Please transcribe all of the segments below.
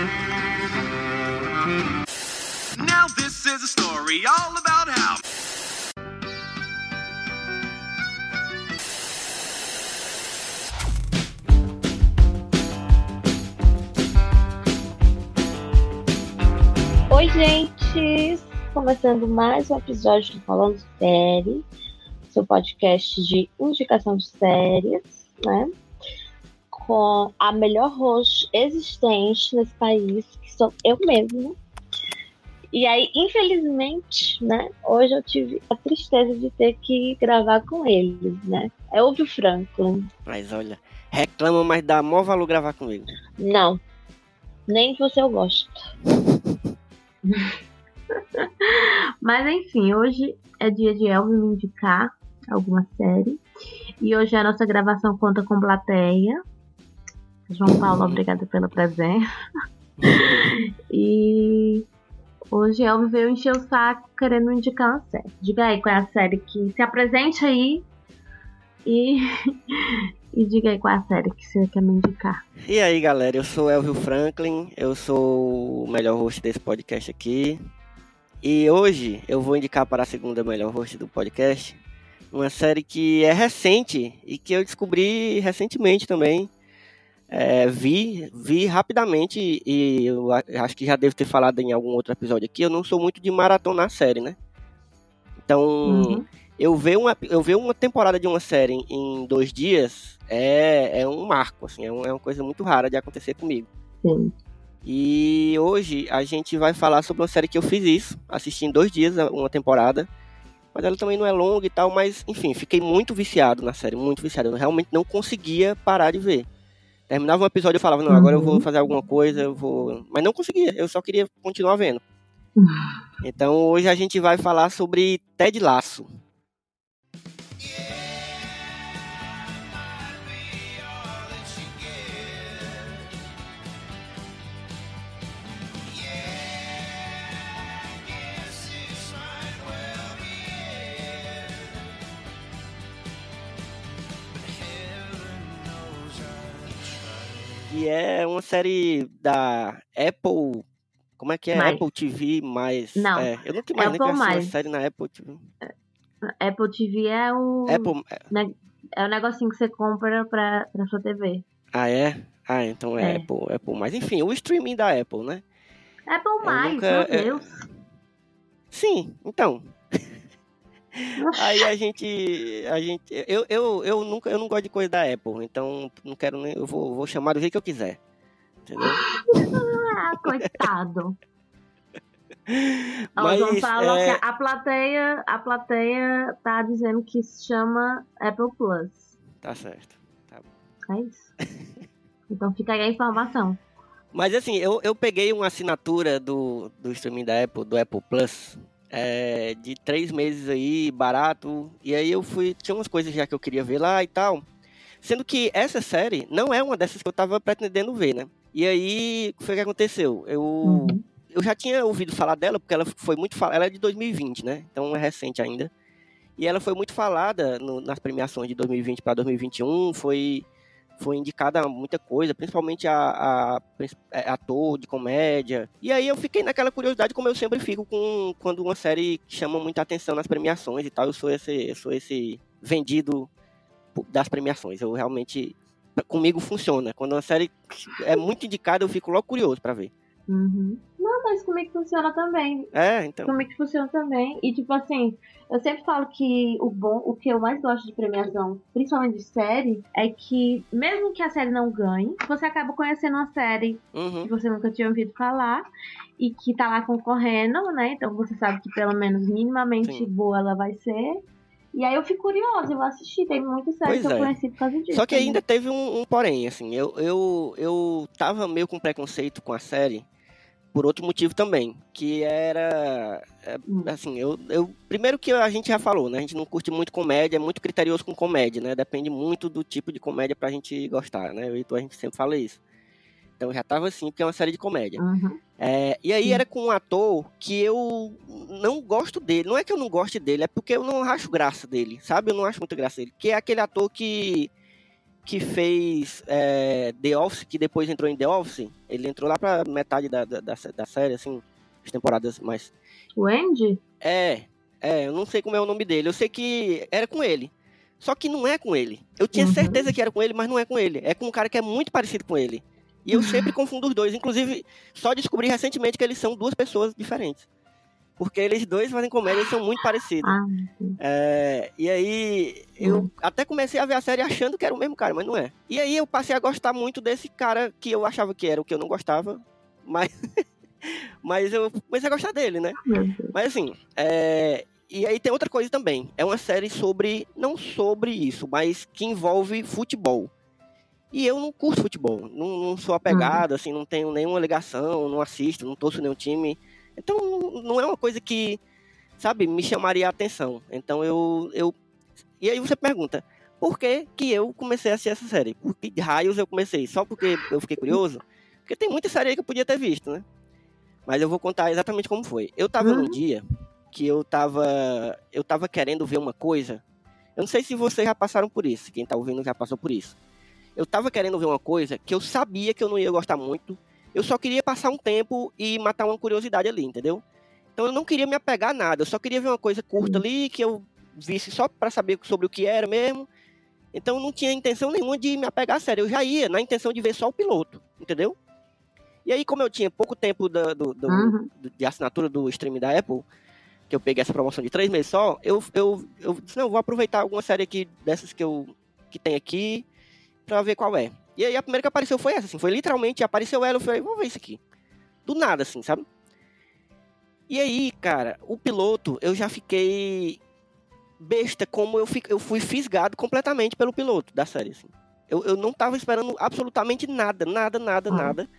Now this is a story all about how. Oi, gente! Começando mais um episódio do Falando Série, seu podcast de indicação de séries, né? Com a melhor host existente nesse país, que sou eu mesma. E aí, infelizmente, né? Hoje eu tive a tristeza de ter que gravar com eles, né? É o Franklin. Mas olha, reclama, mas dá maior valor gravar comigo. Não. Nem que você eu gosto. Mas enfim, hoje é dia de Elvio me indicar alguma série. E hoje a nossa gravação conta com plateia. João Paulo, obrigada pela presença. e hoje Elvio veio encher o saco querendo indicar uma série. Diga aí qual é a série que se apresente aí e, e diga aí qual é a série que você quer me indicar. E aí, galera, eu sou Elvio Franklin, eu sou o melhor host desse podcast aqui. E hoje eu vou indicar para a segunda melhor host do podcast uma série que é recente e que eu descobri recentemente também. É, vi, vi rapidamente e eu acho que já devo ter falado em algum outro episódio aqui. Eu não sou muito de maratonar série, né? Então, Uhum. eu ver uma eu ver uma temporada de uma série em, em dois dias é, é um marco, assim, é, um- é uma coisa muito rara de acontecer comigo. Sim. E hoje a gente vai falar sobre uma série que eu fiz isso, assisti em dois dias uma temporada. Mas ela também não é longa e tal, mas enfim, fiquei muito viciado na série, muito viciado. Eu realmente não conseguia parar de ver. Terminava um episódio e falava, não, agora eu vou Uhum. fazer alguma coisa, eu vou. Mas não conseguia, eu só queria continuar vendo. Então hoje a gente vai falar sobre Ted Lasso. Que é uma série da Apple. Como é que é? Mais. Apple TV mais. Não, É, eu nunca imaginei que tivesse uma mais. série na Apple TV. Apple TV é o, Apple. é o negocinho que você compra pra, pra sua TV. Ah, é? Ah, então é, É. Apple, Apple mais. Enfim, o streaming da Apple, né? Apple mais, nunca- meu é- Deus. Sim, então. Aí a gente. A gente. Eu, eu, eu nunca eu não gosto de coisa da Apple, então não quero nem. Eu vou, vou chamar do jeito que eu quiser. Entendeu? Ah, coitado. Mas, João Paulo, é- a plateia, a plateia tá dizendo que se chama Apple Plus. Tá certo. É isso. Então fica aí a informação. Mas assim, eu, eu peguei uma assinatura do, do streaming da Apple, do Apple Plus, é, de três meses aí, barato. E aí eu fui. Tinha umas coisas já que eu queria ver lá e tal. Sendo que essa série não é uma dessas que eu tava pretendendo ver, né? E aí, o que foi que aconteceu? Eu, Uhum. eu já tinha ouvido falar dela, porque ela foi muito falada. Ela é de 2020, né? Então é recente ainda. E ela foi muito falada no- nas premiações de 2020 para 2021. Foi, foi indicada muita coisa, principalmente a, a, é, ator de comédia. E aí eu fiquei naquela curiosidade, como eu sempre fico com quando uma série chama muita atenção nas premiações e tal. Eu sou esse, eu sou esse vendido das premiações. Eu realmente. Comigo funciona. Quando uma série é muito indicada, eu fico logo curioso pra ver. Uhum. Mas comigo funciona também. É, então. Comigo funciona também. E tipo assim, eu sempre falo que o bom, o que eu mais gosto de premiação, principalmente de série, é que mesmo que a série não ganhe, você acaba conhecendo uma série Uhum. que você nunca tinha ouvido falar e que tá lá concorrendo, né? Então você sabe que pelo menos minimamente Sim. boa ela vai ser. E aí eu fico curiosa, eu vou assistir. Tem muitas séries Pois que eu é. conheci por causa disso. Só que ainda teve um, um porém, assim, eu, eu, eu tava meio com preconceito com a série por outro motivo também, que era, é, Hum. assim, eu, eu, primeiro que a gente já falou, né, a gente não curte muito comédia, é muito criterioso com comédia, né, depende muito do tipo de comédia pra gente gostar, né, eu e tu, a gente sempre fala isso. Então já tava assim, porque é uma série de comédia. Uhum. É, e aí Sim. era com um ator que eu não gosto dele. Não é que eu não goste dele, é porque eu não acho graça dele, sabe? Eu não acho muito graça dele. Que é aquele ator que que fez é, The Office, que depois entrou em The Office. Ele entrou lá pra metade da, da, da, da série, assim, as temporadas mais. O Andy? É, é, eu não sei como é o nome dele. Eu sei que era com ele. Só que não é com ele. Eu tinha Uhum. certeza que era com ele, mas não é com ele. É com um cara que é muito parecido com ele. E eu sempre confundo os dois. Inclusive, só descobri recentemente que eles são duas pessoas diferentes. Porque eles dois fazem comédia e são muito parecidos. Ah, É, e aí, eu até comecei a ver a série achando que era o mesmo cara, mas não é. E aí eu passei a gostar muito desse cara que eu achava que era o que eu não gostava, mas, mas eu comecei a gostar dele, né? Deus. Mas assim, é, e aí tem outra coisa também. É uma série sobre, não sobre isso, mas que envolve futebol. E eu não curto futebol, não, não sou apegado, assim, não tenho nenhuma ligação, não assisto, não torço nenhum time. Então não- é uma coisa que, sabe, me chamaria a atenção. Então eu, eu. E aí você pergunta, por que, que eu comecei a assistir essa série? Por que raios eu comecei? Só porque eu fiquei curioso? Porque tem muita série aí que eu podia ter visto, né? Mas eu vou contar exatamente como foi. Eu tava num Uhum. dia que eu tava. Eu tava querendo ver uma coisa. Eu não sei se vocês já passaram por isso. Quem tá ouvindo já passou por isso. Eu tava querendo ver uma coisa que eu sabia que eu não ia gostar muito. Eu só queria passar um tempo e matar uma curiosidade ali, entendeu? Então eu não queria me apegar a nada. Eu só queria ver uma coisa curta ali que eu visse só pra saber sobre o que era mesmo. Então eu não tinha intenção nenhuma de me apegar a sério. Eu já ia na intenção de ver só o piloto, entendeu? E aí, como eu tinha pouco tempo do, do- Uhum. de assinatura do stream da Apple, que eu peguei essa promoção de três meses só, eu, eu, eu disse, não, vou aproveitar alguma série aqui dessas que, eu, que tem aqui pra ver qual é. E aí a primeira que apareceu foi essa, assim, foi literalmente, apareceu ela, eu falei, vou ver isso aqui. Do nada, assim, sabe? E aí, cara, o piloto, eu já fiquei besta como eu, fi- eu fui fisgado completamente pelo piloto da série, assim. Eu, eu não tava esperando absolutamente nada, nada, nada, Ah. nada.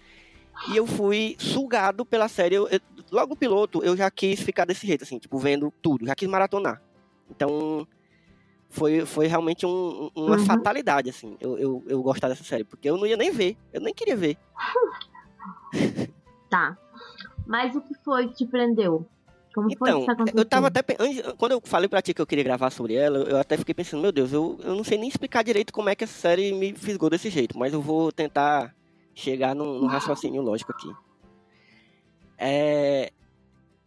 E eu fui sugado pela série. Eu- eu- logo o piloto, eu já quis ficar desse jeito, assim, tipo, vendo tudo, já quis maratonar. Então, foi, foi realmente um- uma Uhum. fatalidade, assim, eu, eu, eu gostar dessa série, porque eu não ia nem ver, eu nem queria ver. Tá. Mas o que foi que te prendeu? Como foi Então, eu tava até. Quando eu falei pra ti que eu queria gravar sobre ela, eu até fiquei pensando, meu Deus, eu, eu não sei nem explicar direito como é que essa série me fisgou desse jeito, mas eu vou tentar chegar num, num raciocínio lógico aqui. É.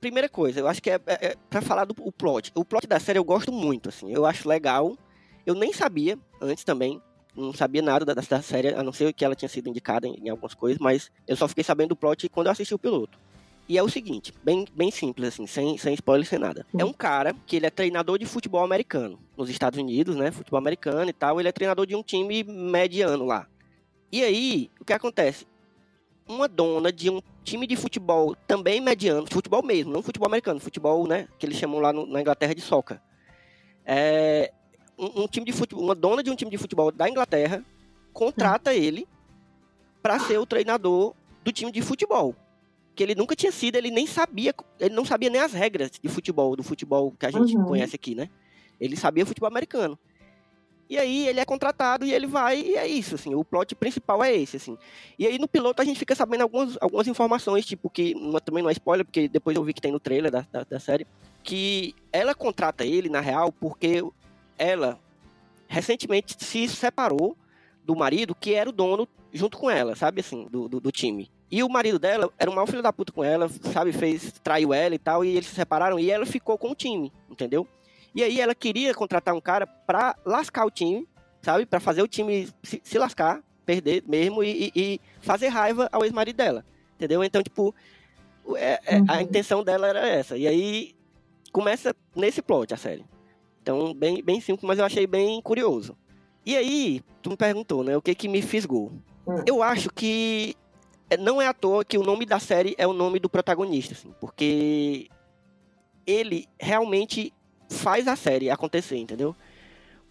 Primeira coisa, eu acho que é, é, é pra falar do o plot. O plot da série eu gosto muito, assim, eu acho legal. Eu nem sabia antes também, não sabia nada da, da série, a não ser que ela tinha sido indicada em, em algumas coisas, mas eu só fiquei sabendo do plot quando eu assisti o piloto. E é o seguinte, bem, bem simples, assim, sem, sem spoiler, sem nada. É um cara que ele é treinador de futebol americano, nos Estados Unidos, né? Futebol americano e tal. Ele é treinador de um time mediano lá. E aí, o que acontece? Uma dona de um time de futebol também mediano, futebol mesmo, não futebol americano, futebol, né? Que eles chamam lá no- na Inglaterra de soccer. É, um, um time de futebol, uma dona de um time de futebol da Inglaterra contrata ele para ser o treinador do time de futebol que ele nunca tinha sido, ele nem sabia, ele não sabia nem as regras de futebol, do futebol que a gente Uhum. conhece aqui, né? Ele sabia futebol americano. E aí ele é contratado e ele vai, e é isso, assim, o plot principal é esse, assim. E aí no piloto a gente fica sabendo algumas, algumas informações, tipo, que não- também não é spoiler, porque depois eu vi que tem no trailer da, da, da série, que ela contrata ele, na real, porque ela recentemente se separou do marido, que era o dono junto com ela, sabe, assim, do, do, do time. E o marido dela era um mau filho da puta com ela, sabe? Fez, traiu ela e tal, e eles se separaram e ela ficou com o time, entendeu? E aí ela queria contratar um cara pra lascar o time, sabe? Pra fazer o time se, se lascar, perder mesmo e, e- fazer raiva ao ex-marido dela, entendeu? Então, tipo, é- é- a Uhum. intenção dela era essa. E aí começa nesse plot a série. Então, bem, bem simples, mas eu achei bem curioso. E aí, tu me perguntou, né? O que que me fisgou? Hum. Eu acho que não é à toa que o nome da série é o nome do protagonista, assim, porque ele realmente faz a série acontecer, entendeu?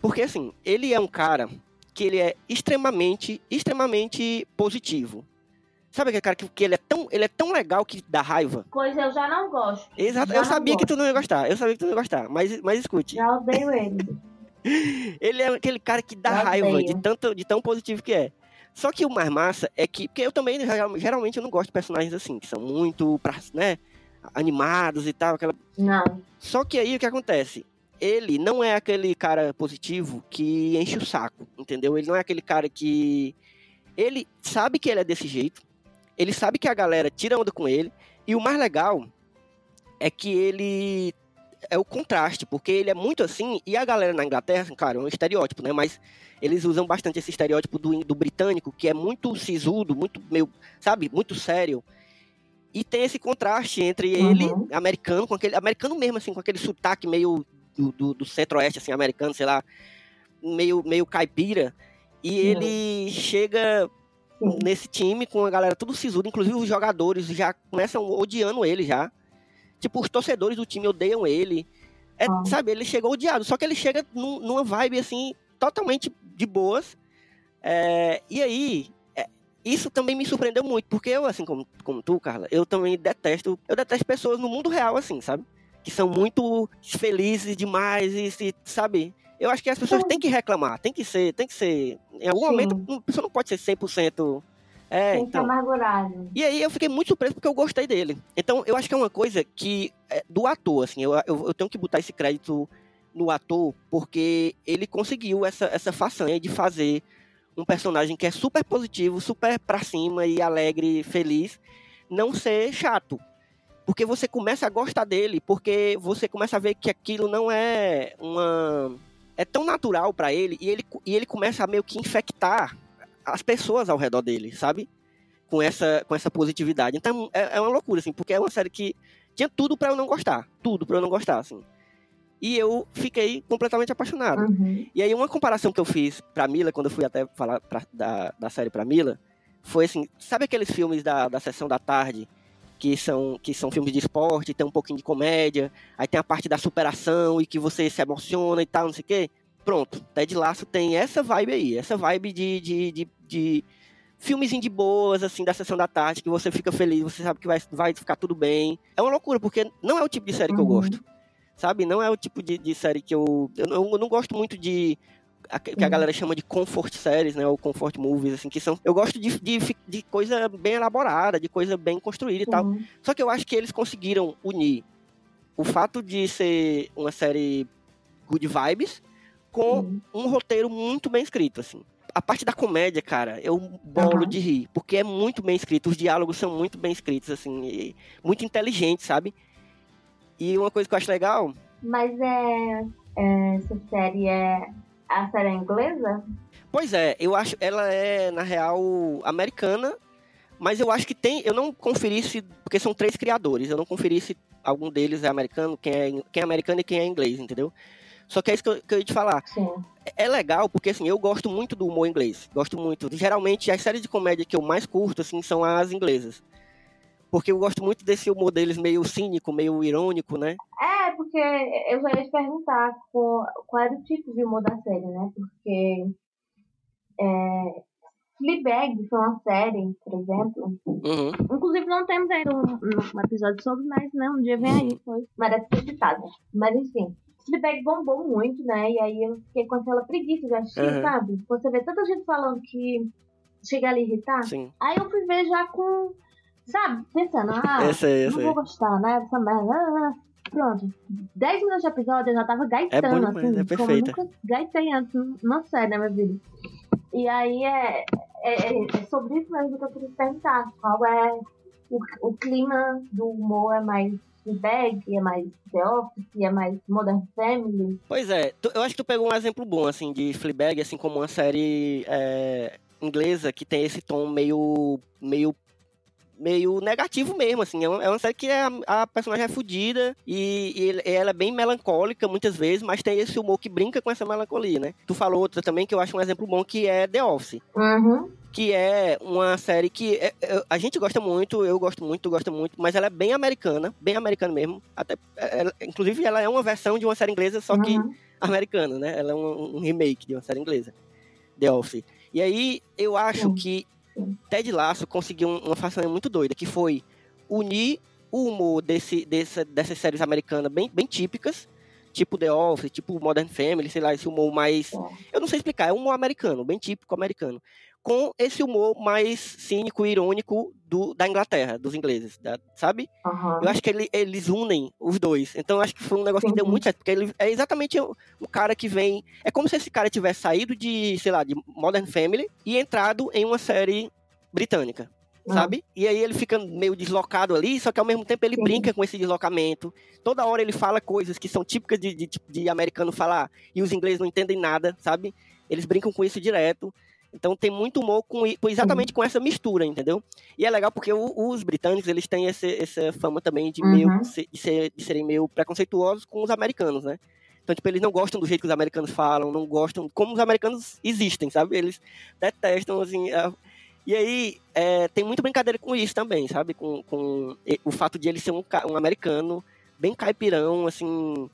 Porque assim, ele é um cara que ele é extremamente, extremamente positivo. Sabe aquele cara que, que ele é tão, ele é tão legal que dá raiva? Coisa eu já não gosto. Exato, Já eu sabia que tu não ia gostar. Eu sabia que tu não ia gostar, mas mas escute. Já odeio ele. Ele é aquele cara que dá Eu raiva odeio. de, tanto, de tão positivo que é. Só que o mais massa é que. Porque eu também, geral- geralmente, eu não gosto de personagens assim, que são muito, pra, né, animados e tal. Aquela... Não. Só que aí o que acontece? ele não é aquele cara positivo que enche o saco, entendeu? Ele não é aquele cara que. Ele sabe que ele é desse jeito, ele sabe que a galera tira onda com ele, e o mais legal é que ele é o contraste, porque ele é muito assim, e a galera na Inglaterra, assim, claro, é um estereótipo, né? Mas eles usam bastante esse estereótipo do, do britânico, que é muito sisudo, muito meio, sabe, muito sério. E tem esse contraste entre ele, Uhum. americano, com aquele. Americano mesmo, assim, com aquele sotaque meio do, do, do centro-oeste, assim, americano, sei lá, meio, meio caipira. E Sim. ele chega nesse time com a galera tudo sisudo, inclusive os jogadores já começam odiando ele já. Tipo, os torcedores do time odeiam ele. É, Ah. Sabe, ele chegou odiado, só que ele chega num- numa vibe assim, totalmente de boas. É, e aí, isso também me surpreendeu muito, porque eu, assim como, como tu, Carla, eu também detesto, eu detesto pessoas no mundo real, assim, sabe? Que são muito felizes demais e, se, sabe? Eu acho que as pessoas têm que reclamar, tem que ser, tem que ser. Em algum Sim. momento, a pessoa não pode ser 100%. É, Tem então. amargurado. E aí eu fiquei muito surpreso porque eu gostei dele. Então eu acho que é uma coisa que é do ator, assim, eu, eu, eu tenho que botar esse crédito no ator porque ele conseguiu essa, essa façanha de fazer um personagem que é super positivo, super pra cima e alegre, feliz, não ser chato. Porque você começa a gostar dele, porque você começa a ver que aquilo não é uma é tão natural pra ele e ele e ele começa a meio que infectar as pessoas ao redor dele, sabe? Com essa, com essa positividade. Então é, é uma loucura, assim, porque é uma série que tinha tudo pra eu não gostar. Tudo pra eu não gostar, assim. E eu fiquei completamente apaixonado. Uhum. E aí uma comparação que eu fiz pra Mila, quando eu fui até falar pra- da, da série pra Mila, foi assim, sabe aqueles filmes da, da sessão da tarde, que são, que são filmes de esporte, tem um pouquinho de comédia, aí tem a parte da superação e que você se emociona e tal, não sei o quê? Pronto, Ted Laço tem essa vibe aí, essa vibe de, de, de, de filmezinho de boas, assim, da sessão da tarde, que você fica feliz, você sabe que vai, vai ficar tudo bem. É uma loucura, porque não é o tipo de série que eu Uhum. gosto sabe? Não é o tipo de, de série que eu, eu. não- Eu não gosto muito de. Que a Uhum. galera chama de comfort séries, né? Ou comfort movies, assim, que são. Eu gosto de, de, de coisa bem elaborada, de coisa bem construída e tal. Sim. Só que eu acho que eles conseguiram unir o fato de ser uma série good vibes com Sim. um roteiro muito bem escrito, assim. A parte da comédia, cara, eu bolo Aham. de rir, porque é muito bem escrito, os diálogos são muito bem escritos, assim, muito inteligentes, sabe? E uma coisa que eu acho legal Mas é, é, essa série é a série é inglesa? Pois é, eu acho ela é na real americana, mas eu acho que tem, eu não conferi se porque são três criadores, eu não conferi se algum deles é americano, quem é, quem é americano e quem é inglês, entendeu? Só que é isso que eu, que eu ia te falar. Sim. É legal porque assim, eu gosto muito do humor inglês, gosto muito. Geralmente as séries de comédia que eu mais curto assim são as inglesas. Porque eu gosto muito desse humor deles meio cínico, meio irônico, né? É, porque eu já ia te perguntar qual, qual era o tipo de humor da série, né? Porque é, Fleabag foi uma série, por exemplo. Uhum. Inclusive não temos ainda um, um episódio sobre, mas né, um dia vem aí, foi. Merece ser citado. Mas enfim. Fleabag bombou muito, né? E aí eu fiquei com aquela preguiça de assistir, Uhum. sabe? Você vê tanta gente falando que chega ali a irritar. Sim. Aí eu fui ver já com, sabe, pensando, ah, Essa aí, essa não vou gostar, né? Dessa merda. Ah, ah. Pronto. 10 minutos de episódio eu já tava gaitando, É bom demais, assim, é como eu perfeita. nunca gaitei antes numa série na minha vida. E aí é, é, é- é sobre isso mesmo que eu queria perguntar. Qual é o, o clima do humor? É mais Fleabag? É mais The Office? É mais Modern Family? Pois é, tu- eu acho que tu pegou um exemplo bom, assim, de Fleabag, assim, como uma série é, inglesa que tem esse tom meio, meio, meio negativo mesmo, assim. É uma, é série que é, a, a personagem é fodida e, e ela é bem melancólica muitas vezes, mas tem esse humor que brinca com essa melancolia, né? Tu falou outra também que eu acho um exemplo bom, que é The Office Uhum. que é uma série que é- é- a gente gosta muito, eu gosto muito, gosta muito, mas ela é bem americana, bem americana mesmo. Até, ela- inclusive, ela é uma versão de uma série inglesa, só que Uhum. americana, né? Ela é um, um remake de uma série inglesa, The Office. E aí, eu acho Sim. que. Ted Lasso conseguiu um- uma façanha muito doida, que foi unir o humor desse, dessa, dessas séries americanas bem, bem típicas, tipo The Office, tipo Modern Family, sei lá, esse humor mais... É. Eu não sei explicar, é um humor americano, bem típico americano. Com esse humor mais cínico e irônico do, da Inglaterra, dos ingleses, da, sabe? Uhum. Eu acho que ele, eles unem os dois. Então eu acho que foi um negócio que deu muito certo, porque ele é exatamente o, o, cara que vem. É como se esse cara tivesse saído de, sei lá, de Modern Family e entrado em uma série britânica. Uhum. Sabe? E aí ele fica meio deslocado ali, só que ao mesmo tempo ele Sim. brinca com esse deslocamento. Toda hora ele fala coisas que são típicas de, de, de americano falar e os ingleses não entendem nada, sabe? Eles brincam com isso direto. Então tem muito humor com, exatamente com essa mistura, entendeu? E é legal porque o, os britânicos, eles têm esse, essa fama também de, meio, uhum. de, ser, de serem meio preconceituosos com os americanos, né? Então, tipo, eles não gostam do jeito que os americanos falam, não gostam como os americanos existem, sabe? Eles detestam, assim... A... E aí, é, tem muita brincadeira com isso também, sabe? Com, com o fato de ele ser um, um americano bem caipirão, assim...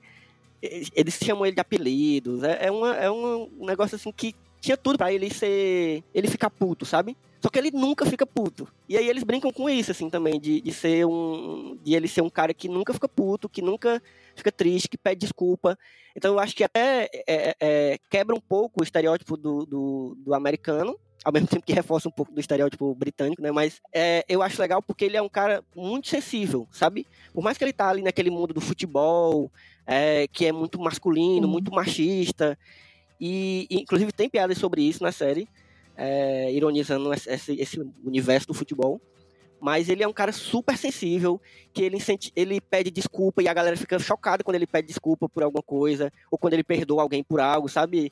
Eles chamam ele de apelidos. É, é, uma, é um negócio, assim, que tinha tudo para ele ser. ele ficar puto, sabe? Só que ele nunca fica puto. E aí eles brincam com isso, assim, também, de, de ser um. de ele ser um cara que nunca fica puto, que nunca fica triste, que pede desculpa. Então eu acho que até é, é, quebra um pouco o estereótipo do, do, do, americano. Ao mesmo tempo que reforça um pouco do estereótipo britânico, né? Mas é, eu acho legal porque ele é um cara muito sensível, sabe? Por mais que ele tá ali naquele mundo do futebol, é, que é muito masculino, muito machista, e, inclusive, tem piadas sobre isso na série, é, ironizando esse, esse, universo do futebol. Mas ele é um cara super sensível, que ele, ele pede desculpa e a galera fica chocada quando ele pede desculpa por alguma coisa, ou quando ele perdoa alguém por algo, sabe?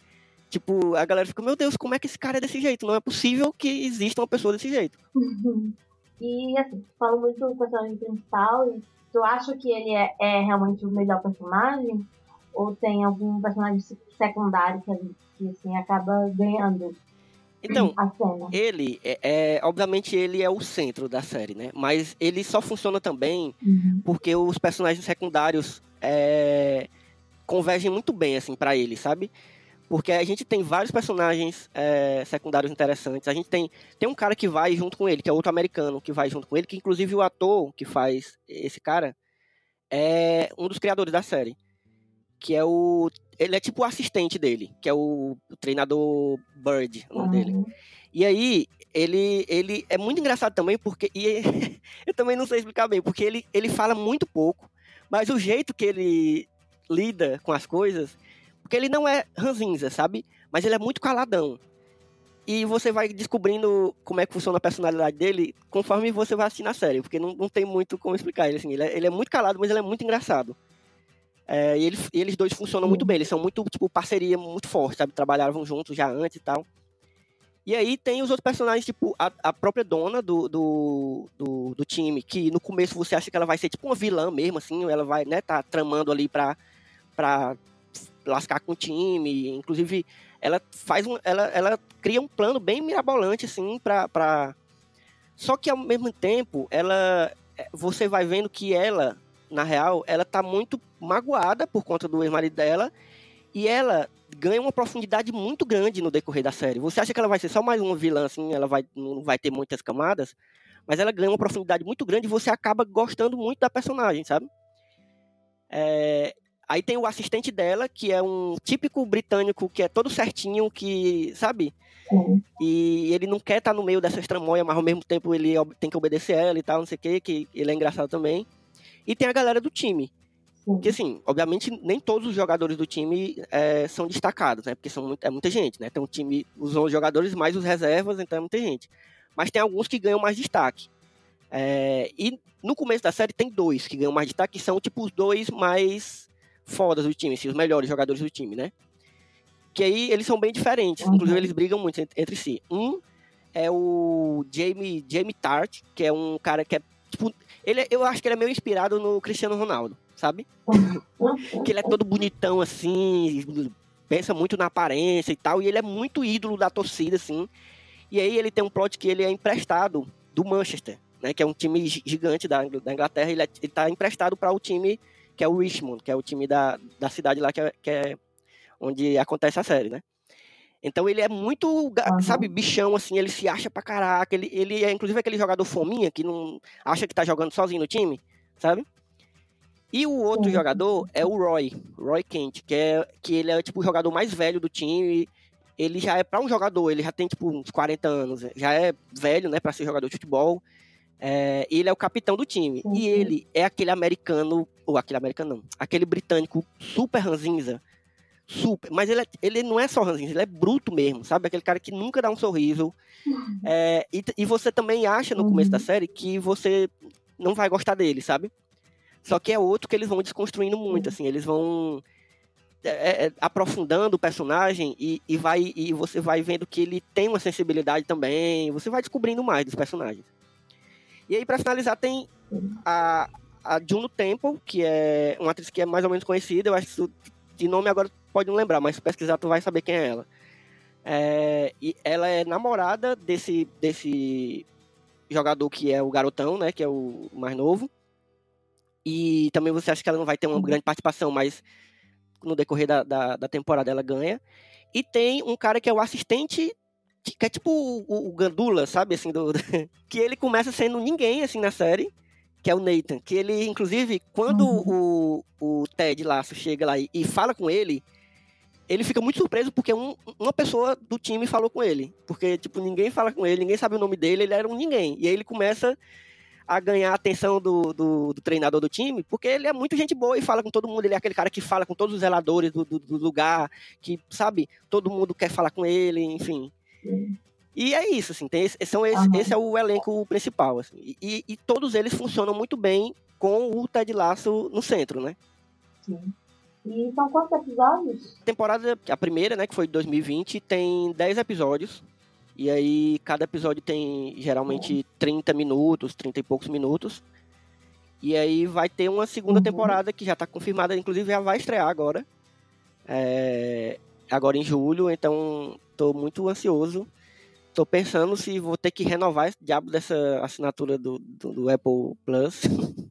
Tipo, a galera fica, meu Deus, como é que esse cara é desse jeito? Não é possível que exista uma pessoa desse jeito. Uhum. E assim, tu fala muito do personagem principal, e tu acha que ele é, é realmente o melhor personagem? Ou tem algum personagem secundário que, que assim, acaba ganhando então, ele é, é, obviamente ele é o centro da série, né? Mas ele só funciona também uhum. porque os personagens secundários é, convergem muito bem assim para ele, sabe? Porque a gente tem vários personagens é, secundários interessantes. A gente tem tem um cara que vai junto com ele, que é outro americano que vai junto com ele, que inclusive o ator que faz esse cara é um dos criadores da série que é o. Ele é tipo o assistente dele, que é o, o treinador Bird, o nome uhum. dele. E aí, ele, ele é muito engraçado também, porque. E eu também não sei explicar bem, porque ele, ele fala muito pouco, mas o jeito que ele lida com as coisas. Porque ele não é ranzinza, sabe? Mas ele é muito caladão. E você vai descobrindo como é que funciona a personalidade dele conforme você vai assistindo a série, porque não, não tem muito como explicar ele assim. Ele é, ele é muito calado, mas ele é muito engraçado. É, e, eles, e eles dois funcionam muito bem, eles são muito, tipo, parceria muito forte, sabe? Trabalhavam juntos já antes e tal. E aí tem os outros personagens, tipo, a, a própria dona do, do, do, do, time, que no começo você acha que ela vai ser tipo uma vilã mesmo, assim, ela vai, né, tá tramando ali pra, pra lascar com o time. Inclusive, ela faz um. Ela, ela cria um plano bem mirabolante, assim, pra, pra. Só que ao mesmo tempo, ela. Você vai vendo que ela na real, ela tá muito magoada por conta do ex-marido dela e ela ganha uma profundidade muito grande no decorrer da série. Você acha que ela vai ser só mais uma vilã, assim, ela vai, não vai ter muitas camadas, mas ela ganha uma profundidade muito grande e você acaba gostando muito da personagem, sabe? É... Aí tem o assistente dela, que é um típico britânico que é todo certinho, que, sabe? Uhum. E ele não quer estar tá no meio dessas tramóias, mas ao mesmo tempo ele tem que obedecer ela e tal, não sei o quê, que ele é engraçado também. E tem a galera do time. Que assim, obviamente nem todos os jogadores do time é, são destacados, né? Porque são muito, é muita gente, né? Tem um time, os 11 jogadores mais os reservas, então é muita gente. Mas tem alguns que ganham mais destaque. É, e no começo da série tem dois que ganham mais destaque, que são tipo os dois mais fodas do time, assim, os melhores jogadores do time, né? Que aí eles são bem diferentes, uhum. inclusive eles brigam muito entre, entre si. Um é o Jamie, Jamie Tart, que é um cara que é tipo ele, eu acho que ele é meio inspirado no Cristiano Ronaldo, sabe? que ele é todo bonitão assim, pensa muito na aparência e tal, e ele é muito ídolo da torcida, assim. E aí ele tem um plot que ele é emprestado do Manchester, né? Que é um time gigante da, da Inglaterra. Ele, é, ele tá emprestado para o time que é o Richmond, que é o time da, da cidade lá que é, que é onde acontece a série, né? Então ele é muito, uhum. sabe, bichão, assim, ele se acha pra caraca. Ele, ele é inclusive aquele jogador fominha que não acha que tá jogando sozinho no time, sabe? E o outro uhum. jogador é o Roy, Roy Kent, que, é, que ele é tipo o jogador mais velho do time. ele já é para um jogador, ele já tem tipo uns 40 anos, já é velho, né, para ser jogador de futebol. É, ele é o capitão do time. Uhum. E ele é aquele americano, ou aquele americano não, aquele britânico super ranzinza. Super. Mas ele, é, ele não é só ranzinza, ele é bruto mesmo, sabe? Aquele cara que nunca dá um sorriso. Uhum. É, e, e, você também acha no começo da uhum. série que você não vai gostar dele, sabe? Só que é outro que eles vão desconstruindo muito, assim, eles vão é, é, é, aprofundando o personagem e, e, vai, e você vai vendo que ele tem uma sensibilidade também, você vai descobrindo mais dos personagens. E aí, para finalizar, tem a, a Juno Temple, que é uma atriz que é mais ou menos conhecida, eu acho que de nome agora pode não lembrar, mas se pesquisar tu vai saber quem é ela. É, e ela é namorada desse, desse jogador que é o garotão, né, que é o mais novo. E também você acha que ela não vai ter uma grande participação, mas no decorrer da, da, da temporada ela ganha. E tem um cara que é o assistente que é tipo o, o Gandula, sabe, assim, do, que ele começa sendo ninguém, assim, na série, que é o Nathan, que ele, inclusive, quando uhum. o, o Ted Laço chega lá e, e, fala com ele, ele fica muito surpreso porque um, uma pessoa do time falou com ele, porque, tipo, ninguém fala com ele, ninguém sabe o nome dele, ele era um ninguém, e aí ele começa a ganhar a atenção do, do, do, treinador do time, porque ele é muito gente boa e fala com todo mundo. Ele é aquele cara que fala com todos os zeladores do, do, do lugar, que, sabe, todo mundo quer falar com ele, enfim. E é isso, assim, tem esse, são esse, esse é o elenco principal, assim, e, e, todos eles funcionam muito bem com o Ted Laço no centro, né? Sim. E são quantos episódios? A temporada, a primeira, né, que foi de 2020, tem 10 episódios. E aí cada episódio tem geralmente 30 minutos, 30 e poucos minutos. E aí vai ter uma segunda uhum. temporada que já está confirmada, inclusive já vai estrear agora. É, agora em julho, então estou muito ansioso. Estou pensando se vou ter que renovar esse diabo dessa assinatura do, do, do Apple Plus.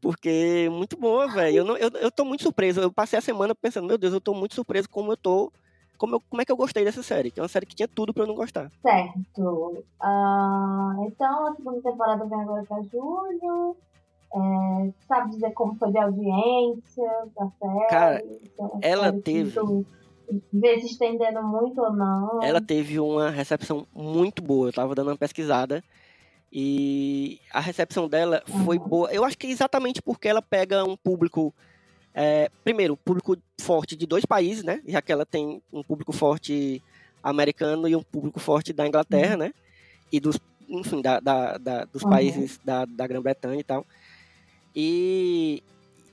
Porque muito boa, velho. Eu, eu, eu tô muito surpreso. Eu passei a semana pensando, meu Deus, eu tô muito surpreso como eu tô. Como, eu, como é que eu gostei dessa série? Que é uma série que tinha tudo pra eu não gostar. Certo. Uh, então a segunda temporada vem agora pra julho. É, sabe dizer como foi de audiência da série? Cara, ela teve ver se estendendo muito ou não. Ela teve uma recepção muito boa. Eu tava dando uma pesquisada. E a recepção dela foi boa. Eu acho que é exatamente porque ela pega um público. É, primeiro, público forte de dois países, né? Já que ela tem um público forte americano e um público forte da Inglaterra, uhum. né? E dos, enfim, da, da, da dos uhum. países da, da Grã-Bretanha e tal. E,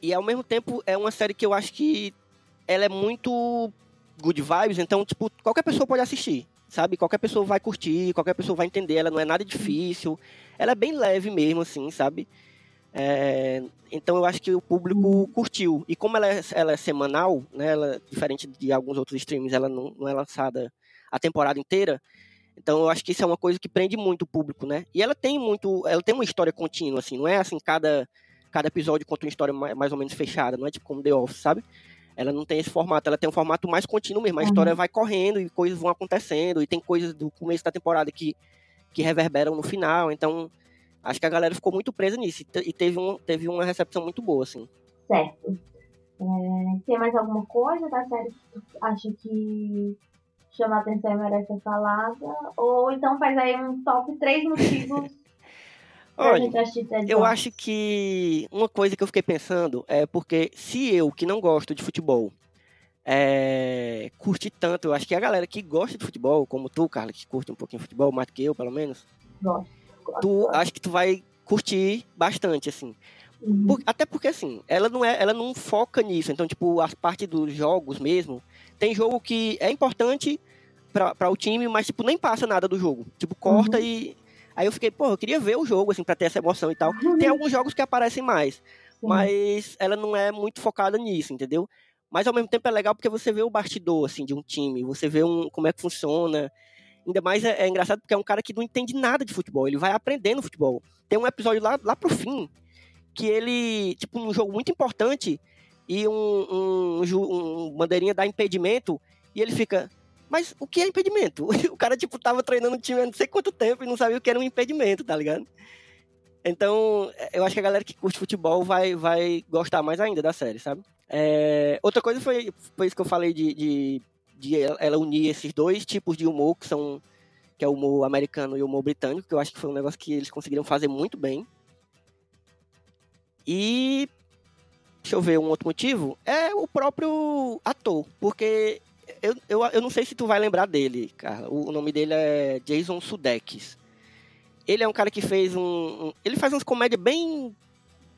e ao mesmo tempo é uma série que eu acho que ela é muito good vibes, então, tipo, qualquer pessoa pode assistir, sabe? Qualquer pessoa vai curtir, qualquer pessoa vai entender, ela não é nada difícil, ela é bem leve mesmo, assim, sabe? É, então eu acho que o público curtiu. E como ela é, ela é semanal, né, ela, diferente de alguns outros streams, ela não, não é lançada a temporada inteira, então eu acho que isso é uma coisa que prende muito o público, né? E ela tem muito, ela tem uma história contínua, assim, não é assim, cada, cada episódio conta uma história mais, mais ou menos fechada, não é tipo como The Office, sabe? Ela não tem esse formato, ela tem um formato mais contínuo mesmo. A uhum. história vai correndo e coisas vão acontecendo, e tem coisas do começo da temporada que, que reverberam no final. Então, acho que a galera ficou muito presa nisso e teve, um, teve uma recepção muito boa, assim. Certo. É, tem mais alguma coisa da série que tu acha que chama atenção e merece ser falada? Ou então faz aí um top 3 motivos Olha, eu acho que uma coisa que eu fiquei pensando é porque se eu, que não gosto de futebol, é, curti tanto, eu acho que a galera que gosta de futebol, como tu, Carla, que curte um pouquinho de futebol, mais do que eu, pelo menos, gosto, tu acho que tu vai curtir bastante, assim. Uhum. Por, até porque, assim, ela não, é, ela não foca nisso. Então, tipo, a parte dos jogos mesmo, tem jogo que é importante para o time, mas, tipo, nem passa nada do jogo. Tipo, corta uhum. e Aí eu fiquei, pô, eu queria ver o jogo, assim, pra ter essa emoção e tal. Uhum. Tem alguns jogos que aparecem mais, mas ela não é muito focada nisso, entendeu? Mas ao mesmo tempo é legal porque você vê o bastidor, assim, de um time, você vê um, como é que funciona. Ainda mais é, é engraçado porque é um cara que não entende nada de futebol, ele vai aprendendo futebol. Tem um episódio lá, lá pro fim, que ele, tipo, um jogo muito importante, e um, um, um, um bandeirinha dá impedimento, e ele fica, mas o que é impedimento? O cara, tipo, tava treinando o time há não sei quanto tempo e não sabia o que era um impedimento, tá ligado? Então, eu acho que a galera que curte futebol vai, vai gostar mais ainda da série, sabe? É... Outra coisa foi, foi isso que eu falei de, de, de ela unir esses dois tipos de humor que são que é o humor americano e o humor britânico, que eu acho que foi um negócio que eles conseguiram fazer muito bem. E deixa eu ver um outro motivo, é o próprio ator, porque eu, eu, eu não sei se tu vai lembrar dele, cara. O, o nome dele é Jason Sudeikis. Ele é um cara que fez um, um ele faz umas comédias bem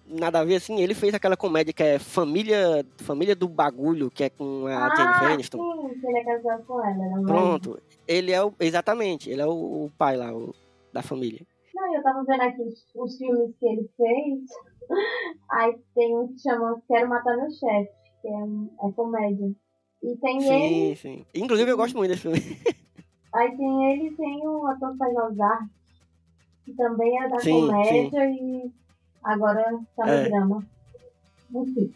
nada a ver, assim, ele fez aquela comédia que é Família, Família do Bagulho, que é com a ah, Jennifer Aniston. Sim, ele é casado com ela, não é? Pronto. Ele é o. Exatamente, ele é o, o pai lá, o, da família. Não, eu tava vendo aqui os, filmes que ele fez. Aí tem um que chama Quero Matar Meu Chefe, que é, é comédia. E tem sim, ele. Sim, Inclusive eu gosto muito desse filme. Aí tem ele e tem o ator que faz Ozark, que também é da Sim, comédia e agora tá no É. drama. Enfim.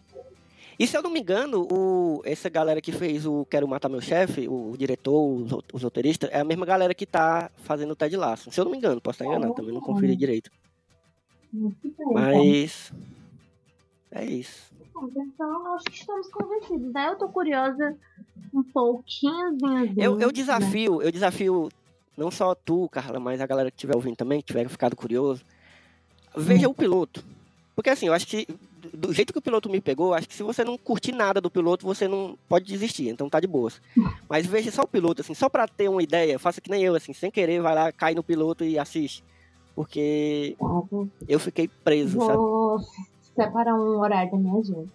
E se eu não me engano, o, essa galera que fez o Quero Matar Meu Chefe, o, o diretor, os, ro- os roteiristas, é a mesma galera que tá fazendo o Ted Lasso. Se eu não me engano, posso estar enganado, também não conferi direito. Muito bem, então. Mas. É isso. Então, acho que estamos convencidos, né? Eu tô curiosa um pouquinho. Eu, eu desafio, eu desafio não só tu, Carla, mas a galera que estiver ouvindo também, que tiver ficado curioso, veja o piloto. Porque assim, eu acho que do jeito que o piloto me pegou, acho que se você não curtir nada do piloto, você não pode desistir, então tá de boas. Mas veja só o piloto, assim, só pra ter uma ideia, faça que nem eu, assim, sem querer, vai lá, cai no piloto e assiste. Porque eu fiquei preso, sabe? Separar um horário da minha agenda.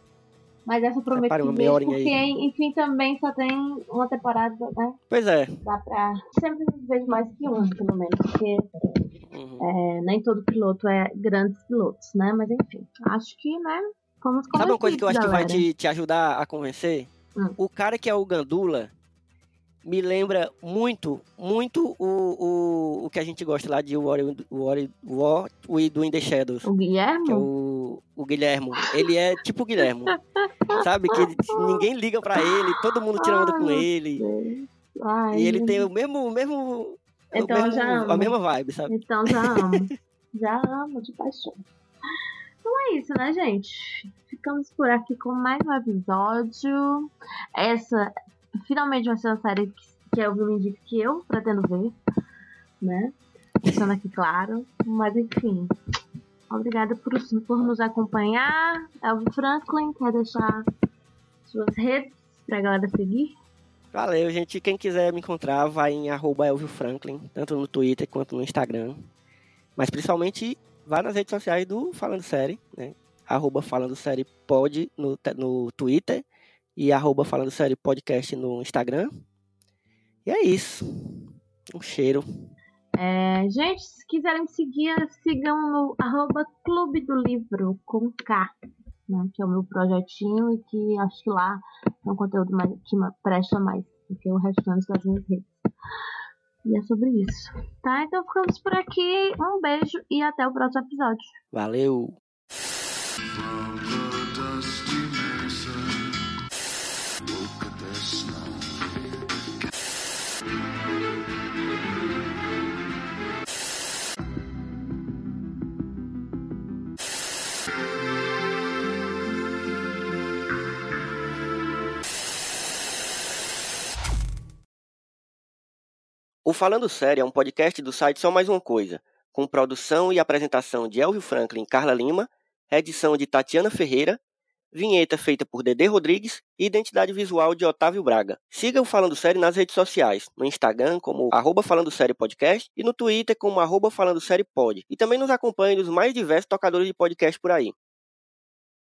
Mas essa prometo Separa que vejo, horinha aí. porque, enfim, também só tem uma temporada, né? Pois é. Dá pra. Sempre vejo mais que um, pelo menos, porque Uhum. é, nem todo piloto é grandes pilotos, né? Mas enfim, acho que, né? Vamos Sabe uma coisa que eu acho que vai galera. te, te ajudar a convencer? Hum. O cara que é o Gandula me lembra muito, muito o, o, o que a gente gosta lá de War, War, War We Do in the Shadows. O Que é Guilherme? o, o Guilhermo. Ele é tipo o Guilhermo. Sabe? Que ele- ninguém liga pra ele, todo mundo tira onda Ai, com ele. Ai, E ele tem o mesmo. o mesmo, o Então mesmo- já amo. a mesma vibe, sabe? Então já amo. já amo de paixão. Então é isso, né, gente? Ficamos por aqui com mais um episódio. Essa finalmente vai ser uma série que, que eu me indico que eu pretendo ver, né? Deixando aqui claro. Mas enfim. Obrigada por, por nos acompanhar. Elvio Franklin, quer deixar suas redes pra galera seguir? Valeu, gente. Quem quiser me encontrar, vai em arroba Elvio Franklin, tanto no Twitter quanto no Instagram. Mas principalmente vá nas redes sociais do Falando Série, né? Arroba Falando Série Pod no, no Twitter e arroba Falando Série Podcast no Instagram. E é isso. Um cheiro. É, gente, se quiserem me seguir, sigam no arroba Clube do Livro com K, né, que é o meu projetinho e que acho que lá é um conteúdo mais, que presta mais do que o restante das minhas redes. E é sobre isso. Tá? Então ficamos por aqui. Um beijo e até o próximo episódio. Valeu! O Falando Sério é um podcast do site Só Mais Uma Coisa, com produção e apresentação de Elvio Franklin Carla Lima, edição de Tatiana Ferreira, vinheta feita por Dedê Rodrigues e identidade visual de Otávio Braga. Siga o Falando Sério nas redes sociais, no Instagram como arroba Falando Sério Podcast e no Twitter como arroba Falando Sério Pod. E também nos acompanhe nos mais diversos tocadores de podcast por aí.